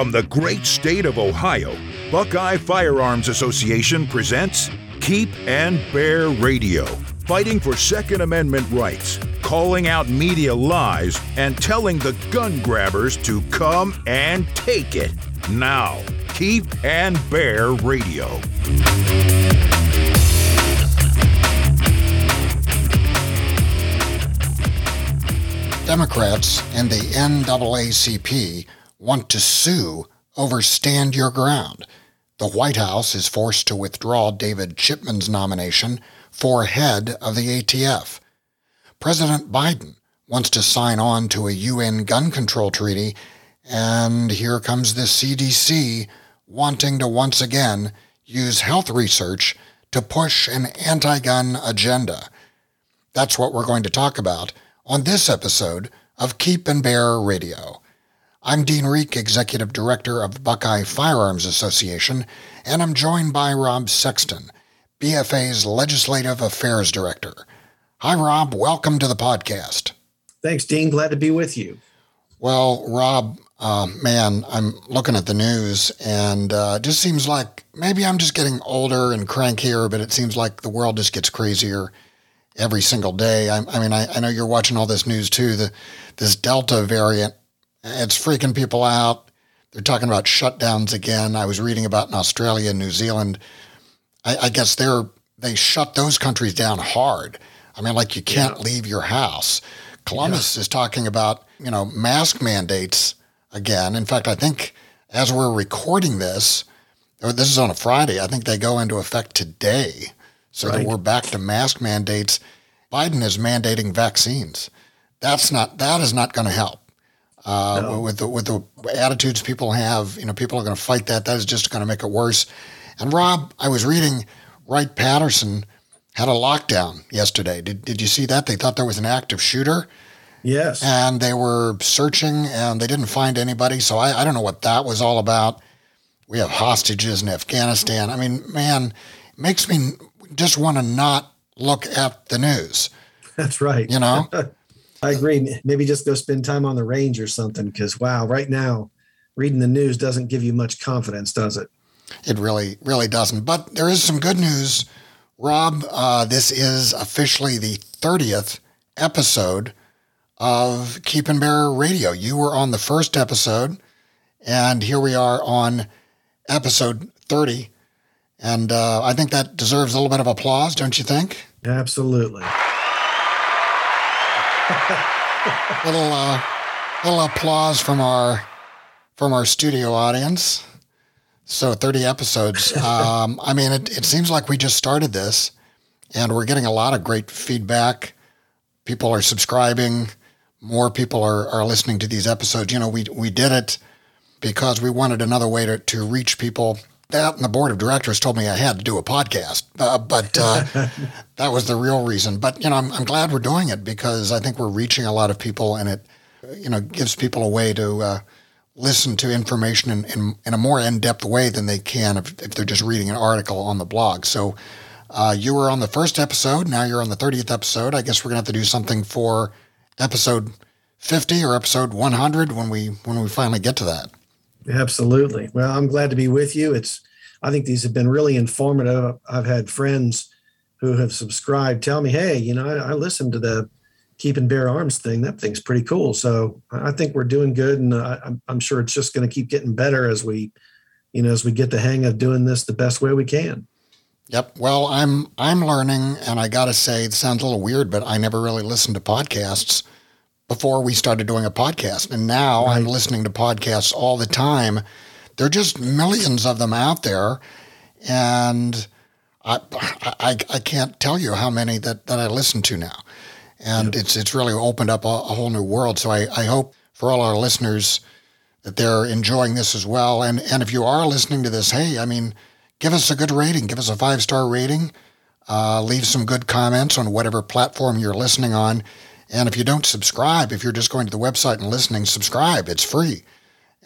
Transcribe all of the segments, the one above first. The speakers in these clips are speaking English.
From the great state of Ohio, Buckeye Firearms Association presents Keep and Bear Radio, fighting for Second Amendment rights, calling out media lies, and telling the gun grabbers to come and take it. Now, Keep and Bear Radio. Democrats and the NAACP want to sue over Stand Your Ground. The White House is forced to withdraw David Chipman's nomination for head of the ATF. President Biden wants to sign on to a UN gun control treaty, and here comes the CDC wanting to once again use health research to push an anti gun agenda. That's what we're going to talk about on this episode of Keep and Bear Radio. I'm Dean Rieck, Executive Director of Buckeye Firearms Association, and I'm joined by Rob Sexton, BFA's Legislative Affairs Director. Hi, Rob. Welcome to the podcast. Thanks, Dean. Glad to be with you. Well, Rob, uh, man, I'm looking at the news and uh, it just seems like maybe I'm just getting older and crankier, but it seems like the world just gets crazier every single day. I, I mean, I, I, know you're watching all this news too. The this Delta variant, it's freaking people out. They're talking about shutdowns again. I was reading about in Australia and New Zealand. I, I guess they're they shut those countries down hard. I mean, like you can't yeah. leave your house. Columbus yeah. is talking about you know mask mandates again. In fact, I think as we're recording this, this is on a Friday. I think they go into effect today so right. that we're back to mask mandates. Biden is mandating vaccines. That's not that is not going to help. Uh, no. With the with the attitudes people have, you know, people are going to fight that. That is just going to make it worse. And Rob, I was reading Wright Patterson had a lockdown yesterday. Did did you see that? They thought there was an active shooter. Yes. And they were searching and they didn't find anybody. So I, I don't know what that was all about. We have hostages in Afghanistan. I mean, man, makes me just want to not look at the news. That's right. You know? I agree. Maybe just go spend time on the range or something because, wow, right now, reading the news doesn't give you much confidence, does it? It really, really doesn't. But there is some good news. Rob, uh, this is officially the 30th episode of Keep and Bear Radio. You were on the first episode, and here we are on episode 30. And uh, I think that deserves a little bit of applause, don't you think? Absolutely. little uh, little applause from our from our studio audience. So 30 episodes. Um, I mean, it, it seems like we just started this, and we're getting a lot of great feedback. People are subscribing. More people are, are listening to these episodes. You know, we we did it because we wanted another way to, to reach people that and the board of directors told me I had to do a podcast, uh, but uh, that was the real reason. But you know, I'm, I'm, glad we're doing it because I think we're reaching a lot of people, and it you know gives people a way to uh, listen to information in, in, in, a more in-depth way than they can if, if they're just reading an article on the blog. So uh, you were on the first episode, now you're on the 30th episode. I guess we're gonna have to do something for episode 50 or episode 100 when we when we finally get to that. Absolutely. Well, I'm glad to be with you. It's I think these have been really informative. I've had friends who have subscribed tell me, "Hey, you know, I, I listened to the Keep and Bear Arms thing. That thing's pretty cool." So I think we're doing good, and I, I'm sure it's just going to keep getting better as we, you know, as we get the hang of doing this the best way we can. Yep. Well, I'm I'm learning, and I got to say, it sounds a little weird, but I never really listened to podcasts before we started doing a podcast. And now right. I'm listening to podcasts all the time. There are just millions of them out there. And I, I, I can't tell you how many that, that I listen to now. And yep. it's, it's really opened up a, a, whole new world. So I, I hope for all our listeners that they're enjoying this as well. And, and if you are listening to this, hey, I mean, give us a good rating, give us a five star rating, uh, leave some good comments on whatever platform you're listening on and if you don't subscribe, if you're just going to the website and listening, subscribe. It's free.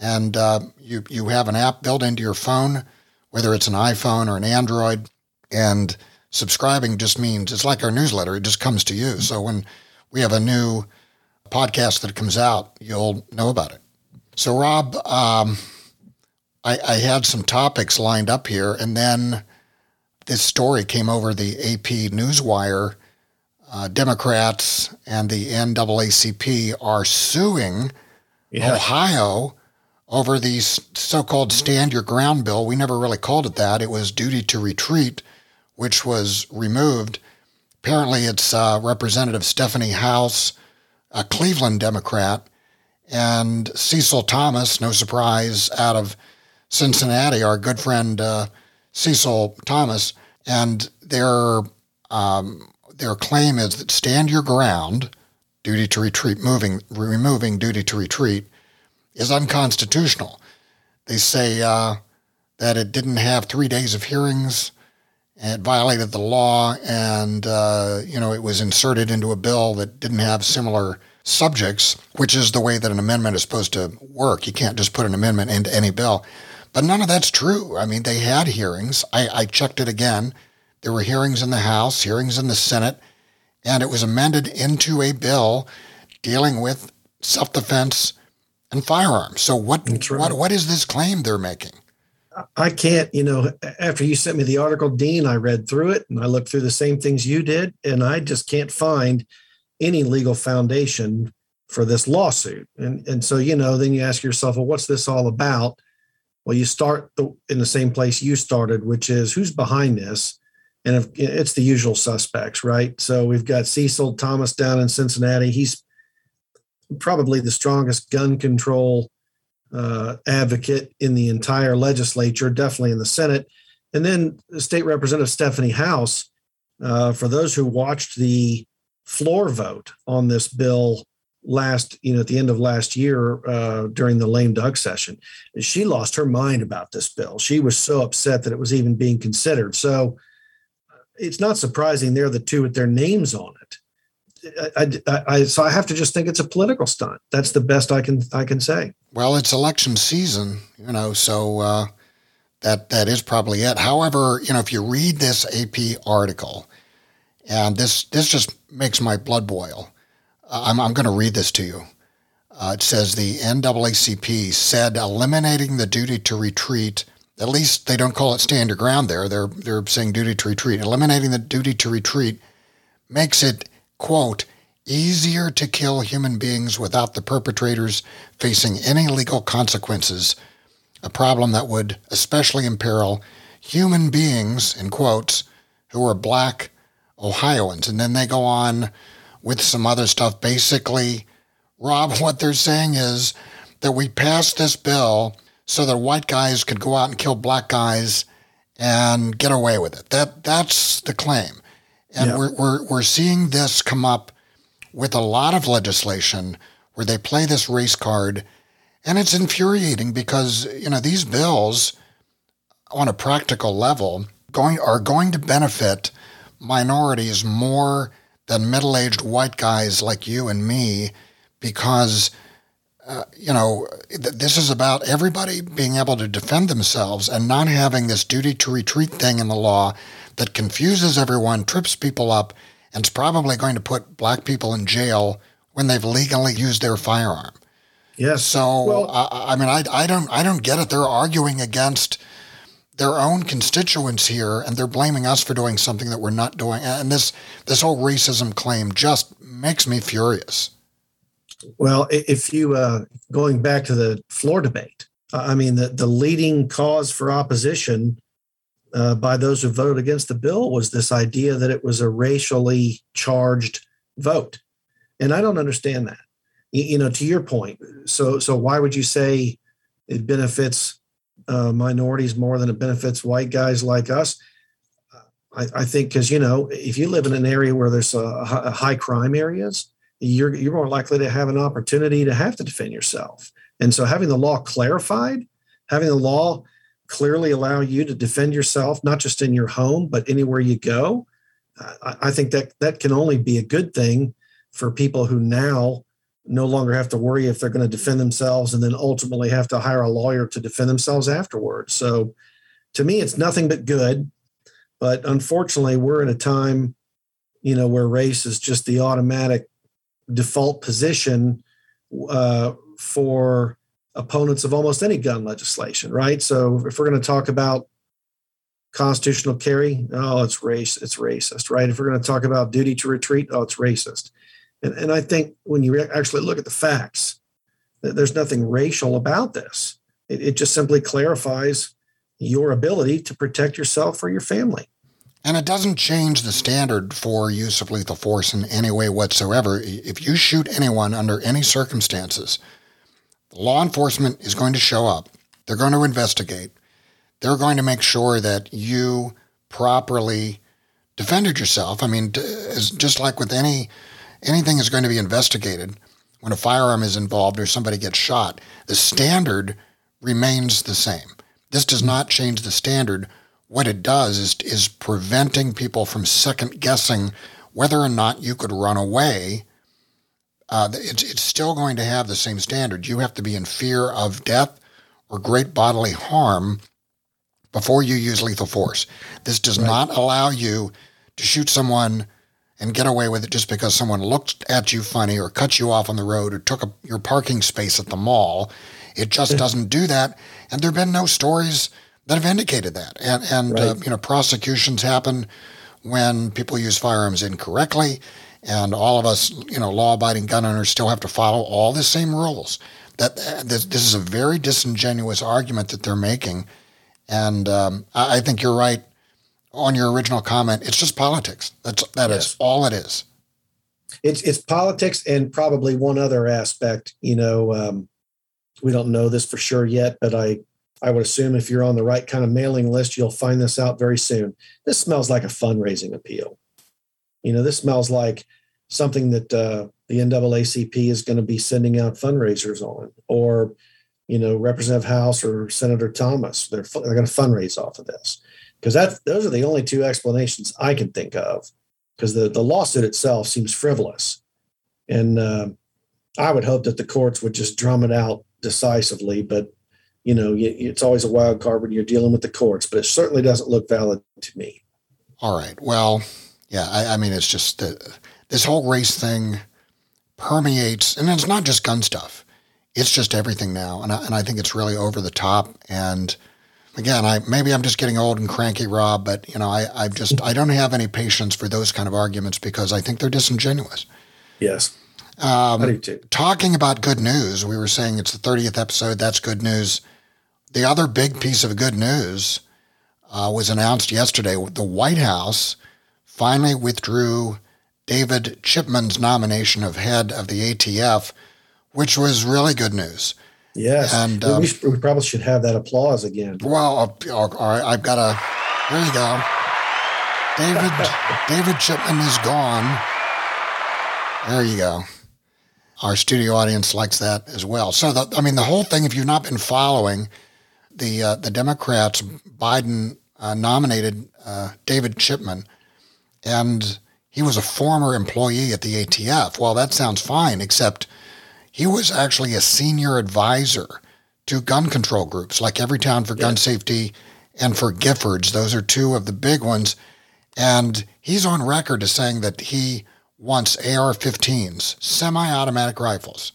And uh, you, you have an app built into your phone, whether it's an iPhone or an Android. And subscribing just means it's like our newsletter, it just comes to you. So when we have a new podcast that comes out, you'll know about it. So, Rob, um, I, I had some topics lined up here, and then this story came over the AP Newswire. Uh, Democrats and the NAACP are suing yeah. Ohio over the so-called Stand Your Ground bill. We never really called it that. It was Duty to Retreat, which was removed. Apparently, it's uh, Representative Stephanie Howse, a Cleveland Democrat, and Cecil Thomas, no surprise, out of Cincinnati, our good friend uh, Cecil Thomas, and their um, their claim is that stand your ground, duty to retreat, moving removing duty to retreat, is unconstitutional. They say uh, that it didn't have three days of hearings, it violated the law, and uh, you know it was inserted into a bill that didn't have similar subjects, which is the way that an amendment is supposed to work. You can't just put an amendment into any bill. But none of that's true. I mean, they had hearings. I, I checked it again. There were hearings in the House, hearings in the Senate, and it was amended into a bill dealing with self defense and firearms. So, what, right. what, what is this claim they're making? I can't, you know, after you sent me the article, Dean, I read through it and I looked through the same things you did, and I just can't find any legal foundation for this lawsuit. And, and so, you know, then you ask yourself, well, what's this all about? Well, you start in the same place you started, which is who's behind this? And it's the usual suspects, right? So we've got Cecil Thomas down in Cincinnati. He's probably the strongest gun control uh, advocate in the entire legislature, definitely in the Senate. And then State Representative Stephanie Howse, uh, for those who watched the floor vote on this bill last, you know, at the end of last year uh, during the lame duck session, she lost her mind about this bill. She was so upset that it was even being considered. So it's not surprising they're the two with their names on it. I, I, I, so I have to just think it's a political stunt. That's the best I can I can say. Well, it's election season, you know, so uh, that that is probably it. However, you know, if you read this AP article, and this this just makes my blood boil. I'm, I'm going to read this to you. Uh, it says the NAACP said eliminating the duty to retreat. At least they don't call it stand your ground there. They're they're saying duty to retreat. Eliminating the duty to retreat makes it quote easier to kill human beings without the perpetrators facing any legal consequences. A problem that would especially imperil human beings in quotes who are black Ohioans. And then they go on with some other stuff. Basically, Rob, what they're saying is that we passed this bill so that white guys could go out and kill black guys and get away with it. That that's the claim. And yeah. we're, we're, we're seeing this come up with a lot of legislation where they play this race card. And it's infuriating because, you know, these bills on a practical level going are going to benefit minorities more than middle aged white guys like you and me because, uh, you know, th- this is about everybody being able to defend themselves and not having this duty to retreat thing in the law that confuses everyone, trips people up, and is probably going to put black people in jail when they've legally used their firearm. Yes. So well, I, I mean, I, I don't I don't get it. They're arguing against their own constituents here and they're blaming us for doing something that we're not doing and this this whole racism claim just makes me furious well if you uh, going back to the floor debate i mean the, the leading cause for opposition uh, by those who voted against the bill was this idea that it was a racially charged vote and i don't understand that you, you know to your point so so why would you say it benefits uh, minorities more than it benefits white guys like us. I, I think because you know if you live in an area where there's a, a high crime areas, you're you're more likely to have an opportunity to have to defend yourself. And so having the law clarified, having the law clearly allow you to defend yourself, not just in your home but anywhere you go, I, I think that that can only be a good thing for people who now no longer have to worry if they're going to defend themselves and then ultimately have to hire a lawyer to defend themselves afterwards. So to me, it's nothing but good. But unfortunately, we're in a time, you know, where race is just the automatic default position uh, for opponents of almost any gun legislation, right? So if we're going to talk about constitutional carry, oh, it's race, it's racist, right? If we're going to talk about duty to retreat, oh, it's racist. And, and I think when you actually look at the facts, there's nothing racial about this. It, it just simply clarifies your ability to protect yourself or your family. And it doesn't change the standard for use of lethal force in any way whatsoever. If you shoot anyone under any circumstances, law enforcement is going to show up. They're going to investigate. They're going to make sure that you properly defended yourself. I mean, just like with any anything is going to be investigated when a firearm is involved or somebody gets shot, the standard remains the same. This does not change the standard. What it does is is preventing people from second guessing whether or not you could run away uh, it's, it's still going to have the same standard. You have to be in fear of death or great bodily harm before you use lethal force. This does right. not allow you to shoot someone and get away with it just because someone looked at you funny or cut you off on the road or took a, your parking space at the mall. It just doesn't do that. And there have been no stories that have indicated that. And, and uh, right. uh, you know, prosecutions happen when people use firearms incorrectly and all of us, you know, law-abiding gun owners still have to follow all the same rules. That this, this is a very disingenuous argument that they're making, and um, I, I, think you're right on your original comment. It's just politics. That's that yes. is all it is. It's it's politics and probably one other aspect. You know, um, we don't know this for sure yet, but I I would assume if you're on the right kind of mailing list, you'll find this out very soon. This smells like a fundraising appeal. You know, this smells like something that uh, the NAACP is going to be sending out fundraisers on, or you know, Representative Howse or Senator Thomas. They're they're going to fundraise off of this because that those are the only two explanations I can think of. Because the the lawsuit itself seems frivolous, and uh, I would hope that the courts would just drum it out decisively. But you know, it's always a wild card when you're dealing with the courts. But it certainly doesn't look valid to me. All right. Well, yeah, I, I mean, it's just that this whole race thing permeates, and it's not just gun stuff. It's just everything now, and I, and I think it's really over the top. And again, I maybe I'm just getting old and cranky, Rob, but you know, I I just I don't have any patience for those kind of arguments because I think they're disingenuous. Yes. Um, I do too. Talking about good news, we were saying it's the 30th episode. That's good news. The other big piece of good news uh, was announced yesterday. The White House finally withdrew David Chipman's nomination of head of the ATF, which was really good news. Yes, and um, we, should, we, probably should have that applause again. Well, uh, all right, I've got a. There you go. David David Chipman is gone. There you go. Our studio audience likes that as well. So, the, I mean, the whole thing. If you've not been following, the uh, the Democrats, Biden uh, nominated uh, David Chipman and he was a former employee at the ATF. Well, that sounds fine, except he was actually a senior advisor to gun control groups like Everytown for Gun Safety and for Giffords. Those are two of the big ones. And he's on record as saying that he wants AR 15s, semi automatic rifles,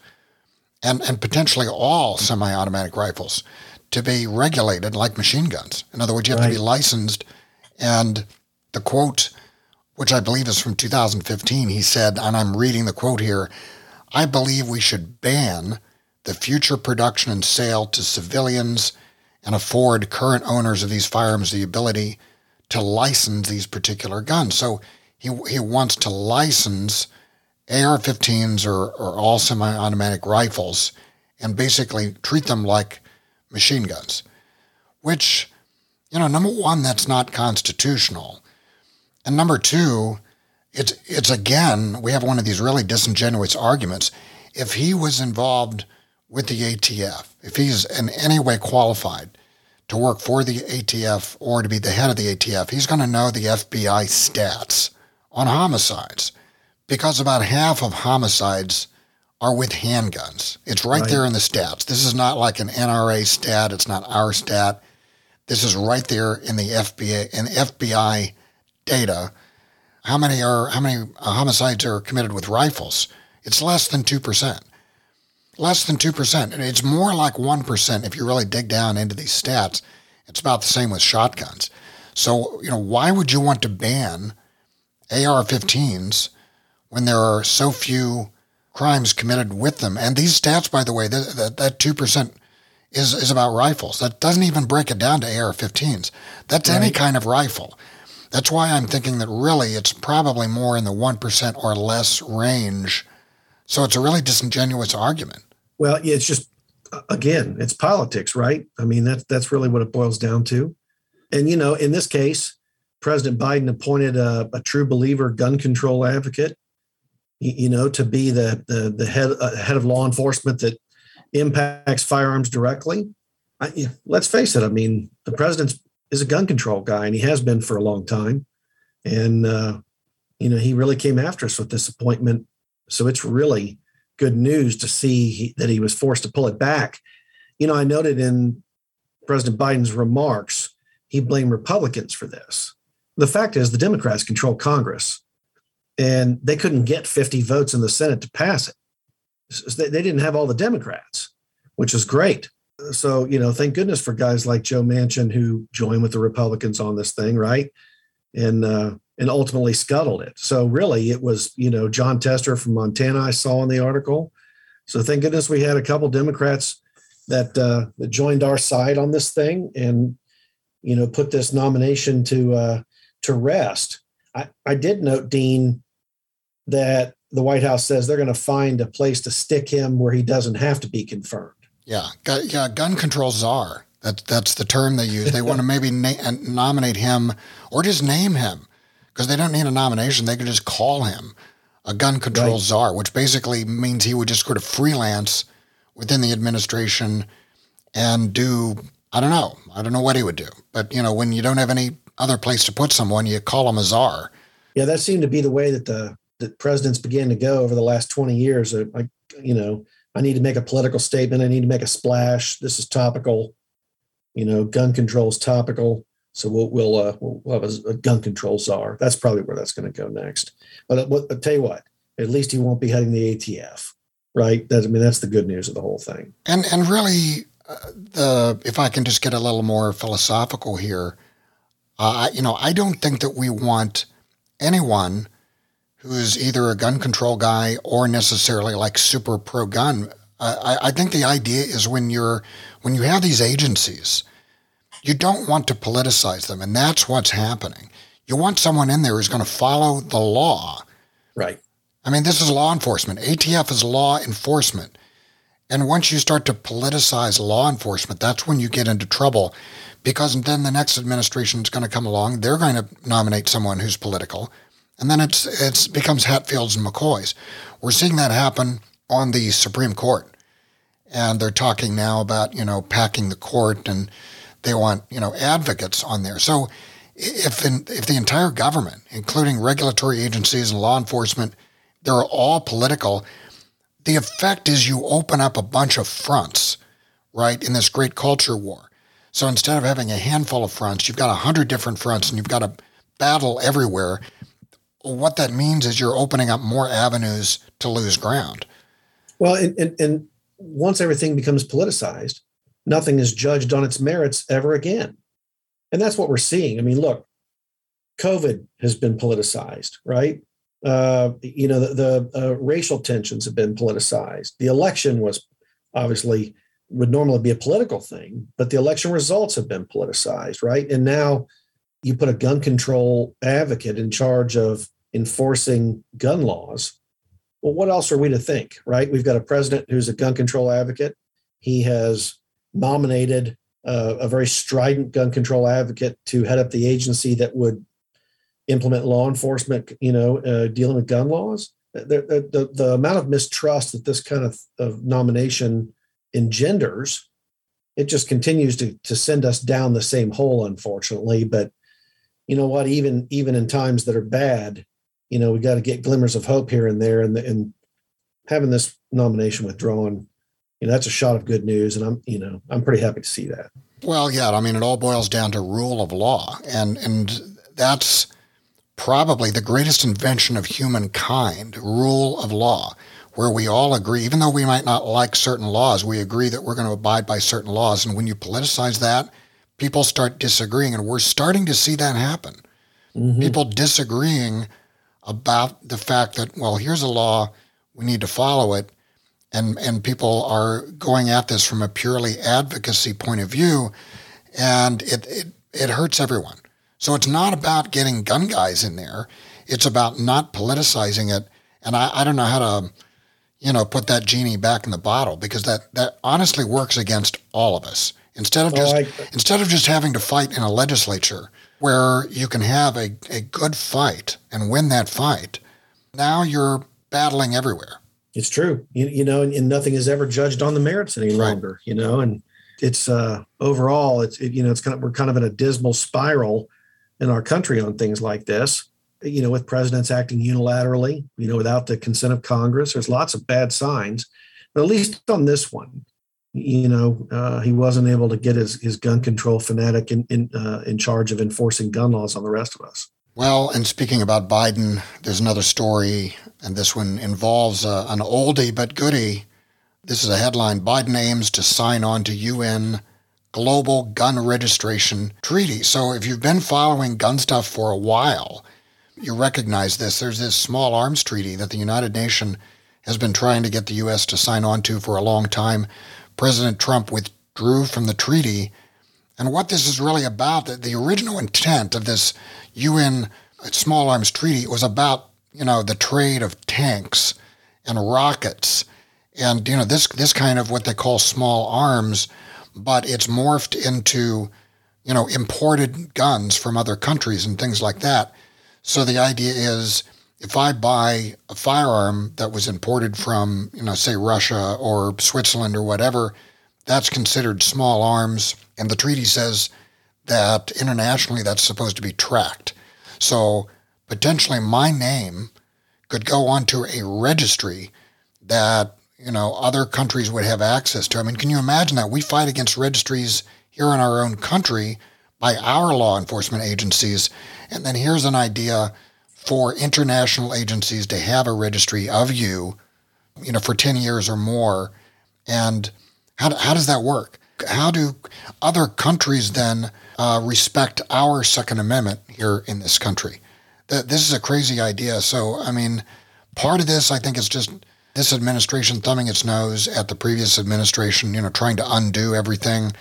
and, and potentially all semi automatic rifles to be regulated like machine guns. In other words, you have right. to be licensed. And the quote which I believe is from 2015, he said, and I'm reading the quote here I believe we should ban the future production and sale to civilians and afford current owners of these firearms the ability to license these particular guns. So he, he wants to license AR 15s or, or all semi automatic rifles and basically treat them like machine guns, which, you know, number one, that's not constitutional. And number two, it's it's again we have one of these really disingenuous arguments. If he was involved with the ATF, if he's in any way qualified to work for the ATF or to be the head of the ATF, he's going to know the FBI stats on homicides because about half of homicides are with handguns. It's right, right, there in the stats. This is not like an NRA stat. It's not our stat. This is right there in the FBI in FBI data, how many are how many uh, homicides are committed with rifles? It's less than two percent. Less than 2%. And it's more like 1% if you really dig down into these stats. It's about the same with shotguns. So, you know, why would you want to ban AR 15s when there are so few crimes committed with them? And these stats, by the way, that, that, 2% is, is about rifles. That doesn't even break it down to AR 15s. That's right. any kind of rifle. That's why I'm thinking that really it's probably more in the 1% or less range. So it's a really disingenuous argument. Well, it's just, again, it's politics, right? I mean, that's, that's really what it boils down to. And, you know, in this case, President Biden appointed a, a true believer gun control advocate, you, know, to be the, the, the head, uh, head of law enforcement that impacts firearms directly. I, let's face it. I mean, the president is a gun control guy, and he has been for a long time. And uh, you know, he really came after us with this appointment. So it's really good news to see he, that he was forced to pull it back. You know, I noted in President Biden's remarks, he blamed Republicans for this. The fact is, the Democrats control Congress, and they couldn't get 50 votes in the Senate to pass it. So they didn't have all the Democrats, which is great. So you know thank goodness for guys like joe manchin who joined with the republicans on this thing right? And uh and ultimately scuttled it. So really it was you know Jon tester from montana i saw in the article. So thank goodness we had a couple democrats that uh that joined our side on this thing and you know put this nomination to uh to rest. I i did note dean that the white house says they're going to find a place to stick him where he doesn't have to be confirmed yeah, gun, yeah, gun control czar. That that's the term they use. They want to maybe na- uh, nominate him or just name him because they don't need a nomination. They could just call him a gun control right. czar, which basically means he would just sort of freelance within the administration and do I don't know. I don't know what he would do. But you know, when you don't have any other place to put someone, you call him a czar. Yeah, that seemed to be the way that the that presidents began to go over the last 20 years. Like, you know, I need to make a political statement. I need to make a splash. This is topical. You know, gun control is topical. So we'll we'll, uh, we'll have a, a, gun control czar. That's probably where that's going to go next. But uh, I'll tell you what, at least he won't be heading the ATF, right? That, I mean, that's the good news of the whole thing. And and really, uh, the if I can just get a little more philosophical here, uh, you know, I don't think that we want anyone who's either a gun control guy or necessarily like super pro gun. I, I think the idea is when you're when you have these agencies, you don't want to politicize them, and that's what's happening. You want someone in there who's going to follow the law. Right. I mean, this is law enforcement. ATF is law enforcement. And once you start to politicize law enforcement, that's when you get into trouble because then the next administration is going to come along. They're going to nominate someone who's political and then it's it's becomes Hatfields and McCoys. We're seeing that happen on the Supreme Court, and they're talking now about you know packing the court, and they want you know advocates on there. So if in, if the entire government, including regulatory agencies and law enforcement, they're all political, the effect is you open up a bunch of fronts, right, in this great culture war. So instead of having a handful of fronts, you've got a hundred different fronts, and you've got a battle everywhere what that means is you're opening up more avenues to lose ground. Well, and, and, and once everything becomes politicized, nothing is judged on its merits ever again. And that's what we're seeing. I mean, look, COVID has been politicized, right? Uh, you know, the, the uh, racial tensions have been politicized. The election was obviously would normally be a political thing, but the election results have been politicized, right? And now you put a gun control advocate in charge of enforcing gun laws. Well, what else are we to think, right? We've got a president who's a gun control advocate. He has nominated uh, a very strident gun control advocate to head up the agency that would implement law enforcement, you know, uh, dealing with gun laws. The, the, the, amount of mistrust that this kind of, of nomination engenders, it just continues to, to send us down the same hole, unfortunately. But you know what? Even even in times that are bad, you know, we got to get glimmers of hope here and there. And and having this nomination withdrawn, you know, that's a shot of good news. And I'm, you know, I'm pretty happy to see that. Well, yeah. I mean, it all boils down to rule of law, and and that's probably the greatest invention of humankind: rule of law where we all agree, even though we might not like certain laws, we agree that we're going to abide by certain laws. And when you politicize that, people start disagreeing. And we're starting to see that happen. Mm-hmm. People disagreeing about the fact that, well, here's a law, we need to follow it. And, and people are going at this from a purely advocacy point of view, and it, it, it hurts everyone. So it's not about getting gun guys in there. It's about not politicizing it. And I, I don't know how to, you know, put that genie back in the bottle because that, that honestly works against all of us. Instead of just I, instead of just having to fight in a legislature where you can have a, a good fight and win that fight, now you're battling everywhere. It's true. You, you know, and, and nothing is ever judged on the merits any right. longer, you know, and it's uh overall it's it, you know it's kind of we're kind of in a dismal spiral in our country on things like this you know with presidents acting unilaterally you know without the consent of congress there's lots of bad signs but at least on this one you know uh, he wasn't able to get his, his gun control fanatic in in, uh, in charge of enforcing gun laws on the rest of us well and speaking about biden there's another story and this one involves uh, an oldie but goodie this is a headline Biden aims to sign on to UN Global Gun Registration Treaty. So if you've been following gun stuff for a while, you recognize this. There's this small arms treaty that the United Nations has been trying to get the U.S. to sign on to for a long time. President Trump withdrew from the treaty. And what this is really about, the original intent of this UN small arms treaty was about, you know, the trade of tanks and rockets and you know this this kind of what they call small arms, but it's morphed into you know imported guns from other countries and things like that. So the idea is if I buy a firearm that was imported from you know say Russia or Switzerland or whatever, that's considered small arms, and the treaty says that internationally that's supposed to be tracked. So potentially my name could go onto a registry that you know other countries would have access to. I mean, can you imagine that we fight against registries here in our own country by our law enforcement agencies, and then here's an idea for international agencies to have a registry of you, you know, for ten years or more, and how how does that work? How do other countries then uh, respect our Second Amendment here in this country? This is a crazy idea. So, I mean, part of this, I think, is just this administration thumbing its nose at the previous administration, you know, trying to undo everything.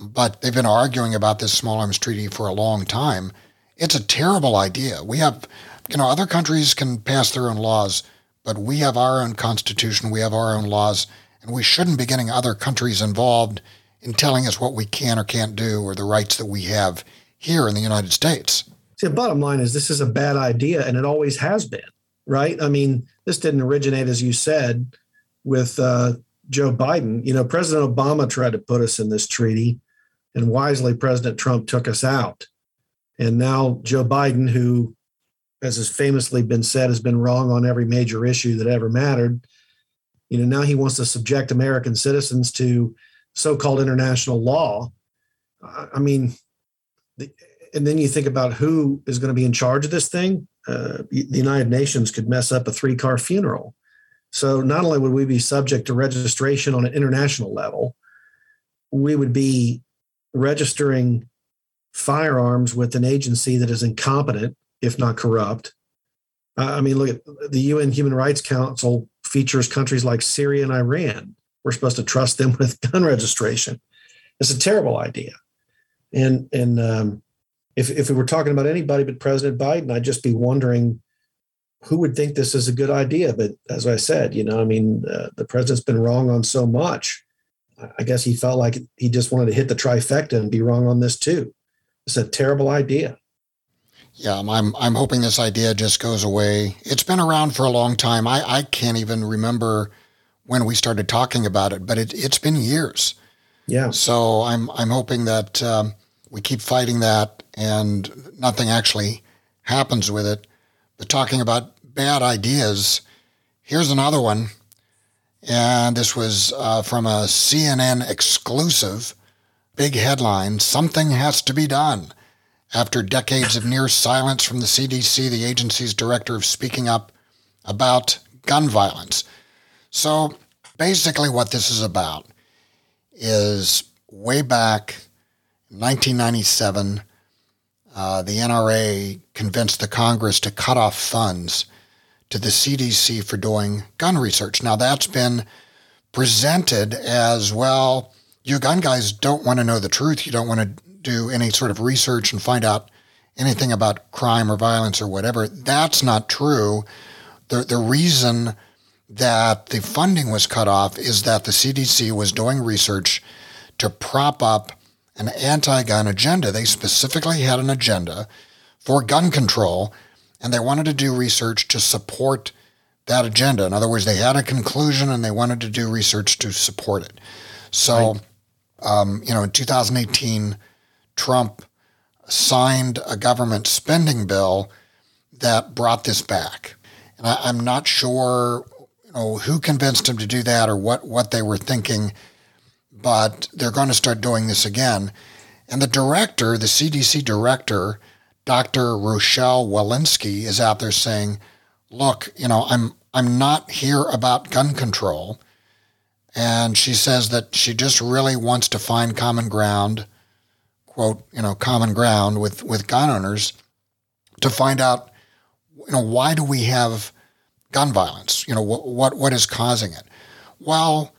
But they've been arguing about this small arms treaty for a long time. It's a terrible idea. We have, you know, other countries can pass their own laws, but we have our own constitution, we have our own laws, and we shouldn't be getting other countries involved in telling us what we can or can't do or the rights that we have here in the United States. See, the bottom line is this is a bad idea, and it always has been right? I mean, this didn't originate, as you said, with uh, Joe Biden. You know, President Obama tried to put us in this treaty, and wisely, President Trump took us out. And now Joe Biden, who, as has famously been said, has been wrong on every major issue that ever mattered, you know, now he wants to subject American citizens to so-called international law. I mean, the, and then you think about who is going to be in charge of this thing uh, the United Nations could mess up a three car funeral. So not only would we be subject to registration on an international level, we would be registering firearms with an agency that is incompetent, if not corrupt. I mean, look at the UN Human Rights Council features countries like Syria and Iran. We're supposed to trust them with gun registration. It's a terrible idea. And and um, if if we were talking about anybody but President Biden, I'd just be wondering who would think this is a good idea. But as I said, you know, I mean, uh, the president's been wrong on so much. I guess he felt like he just wanted to hit the trifecta and be wrong on this too. It's a terrible idea. Yeah, I'm I'm hoping this idea just goes away. It's been around for a long time. I, I can't even remember when we started talking about it, but it, it's been years. Yeah. So I'm I'm hoping that um, we keep fighting that and nothing actually happens with it. But talking about bad ideas, here's another one. And this was uh, from a CNN exclusive. Big headline Something has to be done. After decades of near silence from the CDC, the agency's director of speaking up about gun violence. So basically, what this is about is way back in 1997, uh, the NRA convinced the Congress to cut off funds to the CDC for doing gun research. Now, that's been presented as well, you gun guys don't want to know the truth. You don't want to do any sort of research and find out anything about crime or violence or whatever. That's not true. The, the reason that the funding was cut off is that the CDC was doing research to prop up an anti gun agenda. They specifically had an agenda for gun control, and they wanted to do research to support that agenda. In other words, they had a conclusion and they wanted to do research to support it. So, right. um, you know, in 2018, Trump signed a government spending bill that brought this back. And I, am not sure you know, who convinced him to do that or what, what they were thinking, but they're going to start doing this again. And the director, the CDC director, Dr. Rochelle Walensky, is out there saying, look, you know, I'm I'm not here about gun control. And she says that she just really wants to find common ground, quote, you know, common ground with, with gun owners to find out, you know, why do we have gun violence? You know, what, what, what is causing it? Well,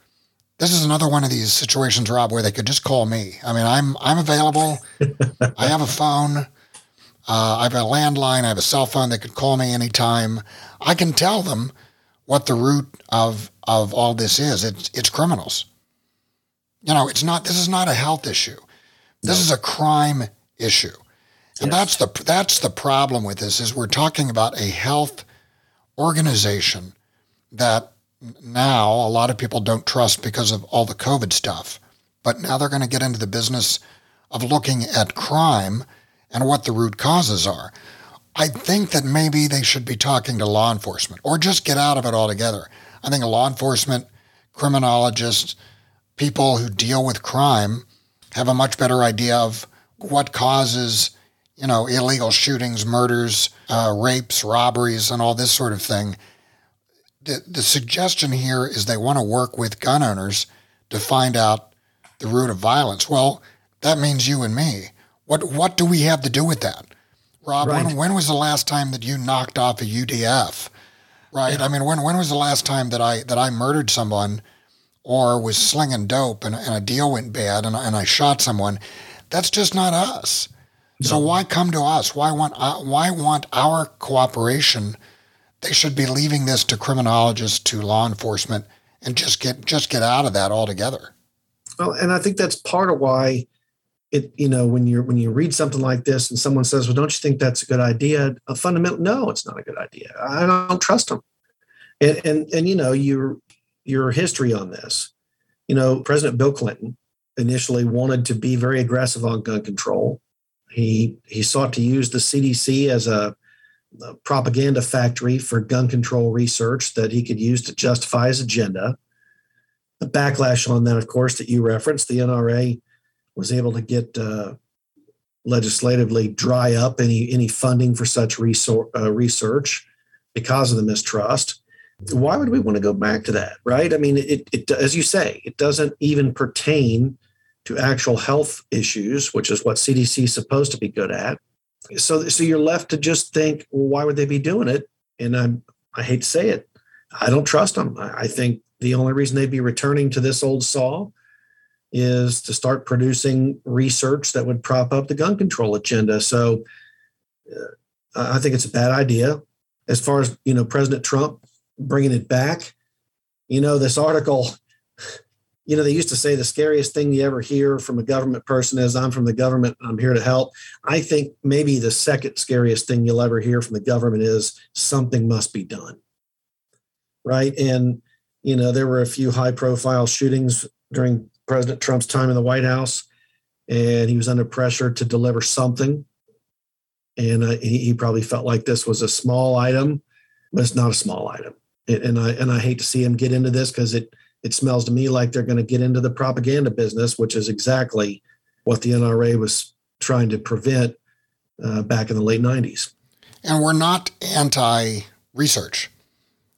this is another one of these situations, Rob, where they could just call me. I mean, I'm, I'm available. I have a phone. Uh, I have a landline. I have a cell phone. They could call me anytime. I can tell them what the root of of all this is. It's it's criminals. You know, it's not. This is not a health issue. This is a crime issue, and yes. that's the that's the problem with this. Is we're talking about a health organization that now a lot of people don't trust because of all the COVID stuff. But now they're going to get into the business of looking at crime and what the root causes are. I think that maybe they should be talking to law enforcement or just get out of it altogether. I think law enforcement, criminologists, people who deal with crime have a much better idea of what causes, you know, illegal shootings, murders, uh, rapes, robberies, and all this sort of thing. The, the suggestion here is they want to work with gun owners to find out the root of violence. Well, that means you and me. What what do we have to do with that? Rob, right. when, when was the last time that you knocked off a UDF? Right. Yeah. I mean, when when was the last time that I that I murdered someone, or was slinging dope and, and a deal went bad and, and I shot someone? That's just not us. No. So why come to us? Why want uh, why want our cooperation? They should be leaving this to criminologists, to law enforcement, and just get just get out of that altogether. Well, and I think that's part of why it you know when you're when you read something like this and someone says well don't you think that's a good idea a fundamental no it's not a good idea i don't trust them and and, and you know your your history on this. You know president bill clinton initially wanted to be very aggressive on gun control. He he sought to use the cdc as a, a propaganda factory for gun control research that he could use to justify his agenda. The backlash on that of course that you referenced the nra was able to get uh, legislatively dry up any any funding for such uh, research because of the mistrust. Why would we want to go back to that, right? I mean, it, it as you say, it doesn't even pertain to actual health issues, which is what CDC is supposed to be good at. So, so you're left to just think, well, why would they be doing it? And I, I hate to say it, I don't trust them. I, I think the only reason they'd be returning to this old saw is to start producing research that would prop up the gun control agenda. So uh, I think it's a bad idea. As far as you know, President Trump bringing it back, you know, this article. You know, they used to say the scariest thing you ever hear from a government person is I'm from the government, I'm here to help. I think maybe the second scariest thing you'll ever hear from the government is something must be done. Right. And, you know, there were a few high profile shootings during President Trump's time in the White House, and he was under pressure to deliver something. And uh, he, he, probably felt like this was a small item, but it's not a small item. And, and I and I hate to see them get into this because it it smells to me like they're going to get into the propaganda business, which is exactly what the NRA was trying to prevent uh, back in the late '90s. And we're not anti-research.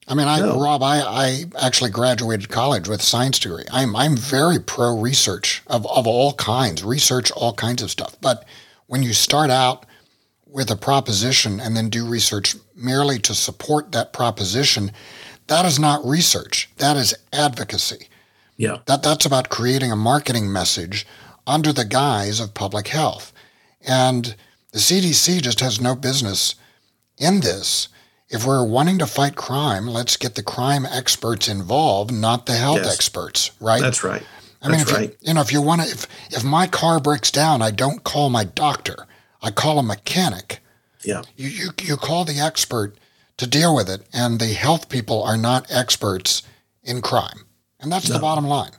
I mean, I, No. Rob, I, I actually graduated college with a science degree. I'm, I'm very pro research of, of all kinds, research all kinds of stuff. But when you start out with a proposition and then do research merely to support that proposition, that is not research. That is advocacy. Yeah. That that's about creating a marketing message under the guise of public health. And the CDC just has no business in this. If we're wanting to fight crime, let's get the crime experts involved, not the health Yes. experts, right? That's right. I mean, That's if right. you, you know, if you want to, if if my car breaks down, I don't call my doctor. I call a mechanic. Yeah. You you you call the expert to deal with it, and the health people are not experts in crime, and that's the bottom line.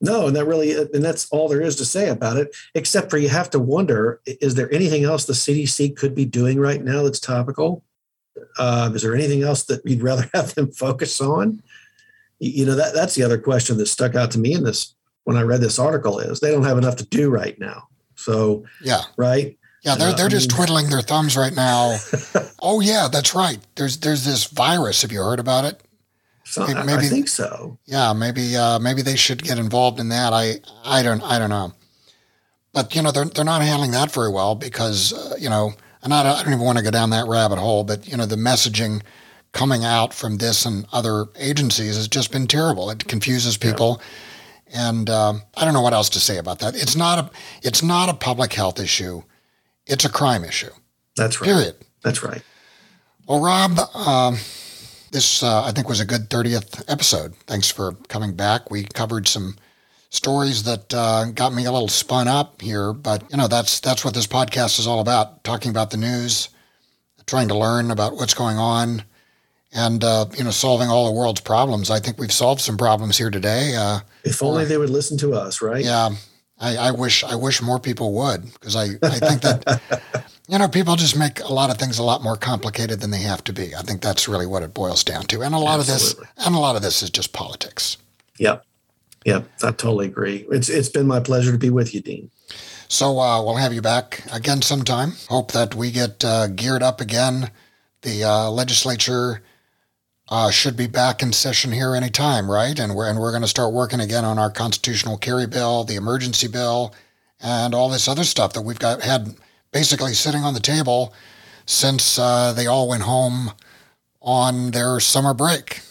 No, and that really, and that's all there is to say about it, except for you have to wonder is there anything else the CDC could be doing right now that's topical? Uh, is there anything else that you'd rather have them focus on? You know, that that's the other question that stuck out to me in this when I read this article is they don't have enough to do right now. So, Yeah. right? Yeah, they're Uh, they're I just mean- twiddling their thumbs right now. oh yeah, that's right. There's there's this virus. Have you heard about it? So Maybe- I, think so. Yeah, maybe uh, maybe they should get involved in that. I I don't I don't know, but you know they're they're not handling that very well because uh, you know, and I don't, I don't even want to go down that rabbit hole. But you know, the messaging coming out from this and other agencies has just been terrible. It confuses people, and um, I don't know what else to say about that. It's not a it's not a public health issue. It's a crime issue. That's right. Period. That's right. Well, Rob, um, this uh, I think was a good 30th episode. Thanks for coming back. We covered some stories that uh, got me a little spun up here, but you know that's that's what this podcast is all about: talking about the news, trying to learn about what's going on, and uh, you know solving all the world's problems. I think we've solved some problems here today. Uh, If only they would listen to us, right? yeah, I, I wish I wish more people would because I, I think that you know people just make a lot of things a lot more complicated than they have to be. I think that's really what it boils down to, and a lot Absolutely. of this and a lot of this is just politics. Yep. Yep. I totally agree. It's it's been my pleasure to be with you, Dean. So uh, we'll have you back again sometime. Hope that we get uh, geared up again. The uh, legislature uh, should be back in session here any time, right? And we're and we're going to start working again on our constitutional carry bill, the emergency bill, and all this other stuff that we've got had basically sitting on the table since uh, they all went home on their summer break.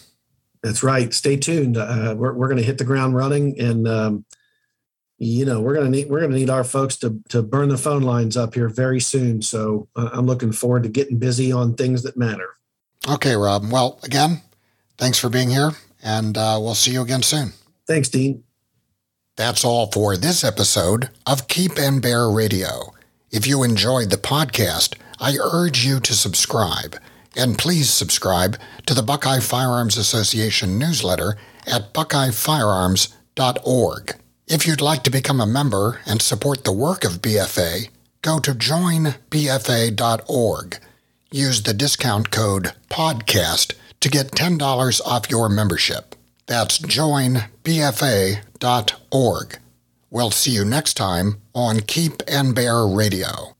That's right. Stay tuned. Uh, we're we're going to hit the ground running, and um, you know we're going to need we're going to need our folks to to burn the phone lines up here very soon. So uh, I'm looking forward to getting busy on things that matter. Okay, Rob. Well, again, thanks for being here, and uh, we'll see you again soon. Thanks, Dean. That's all for this episode of Keep and Bear Radio. If you enjoyed the podcast, I urge you to subscribe. And please subscribe to the Buckeye Firearms Association newsletter at buckeyefirearms.org. If you'd like to become a member and support the work of BFA, go to joinbfa.org. Use the discount code PODCAST to get $10 off your membership. That's joinbfa.org. We'll see you next time on Keep and Bear Radio.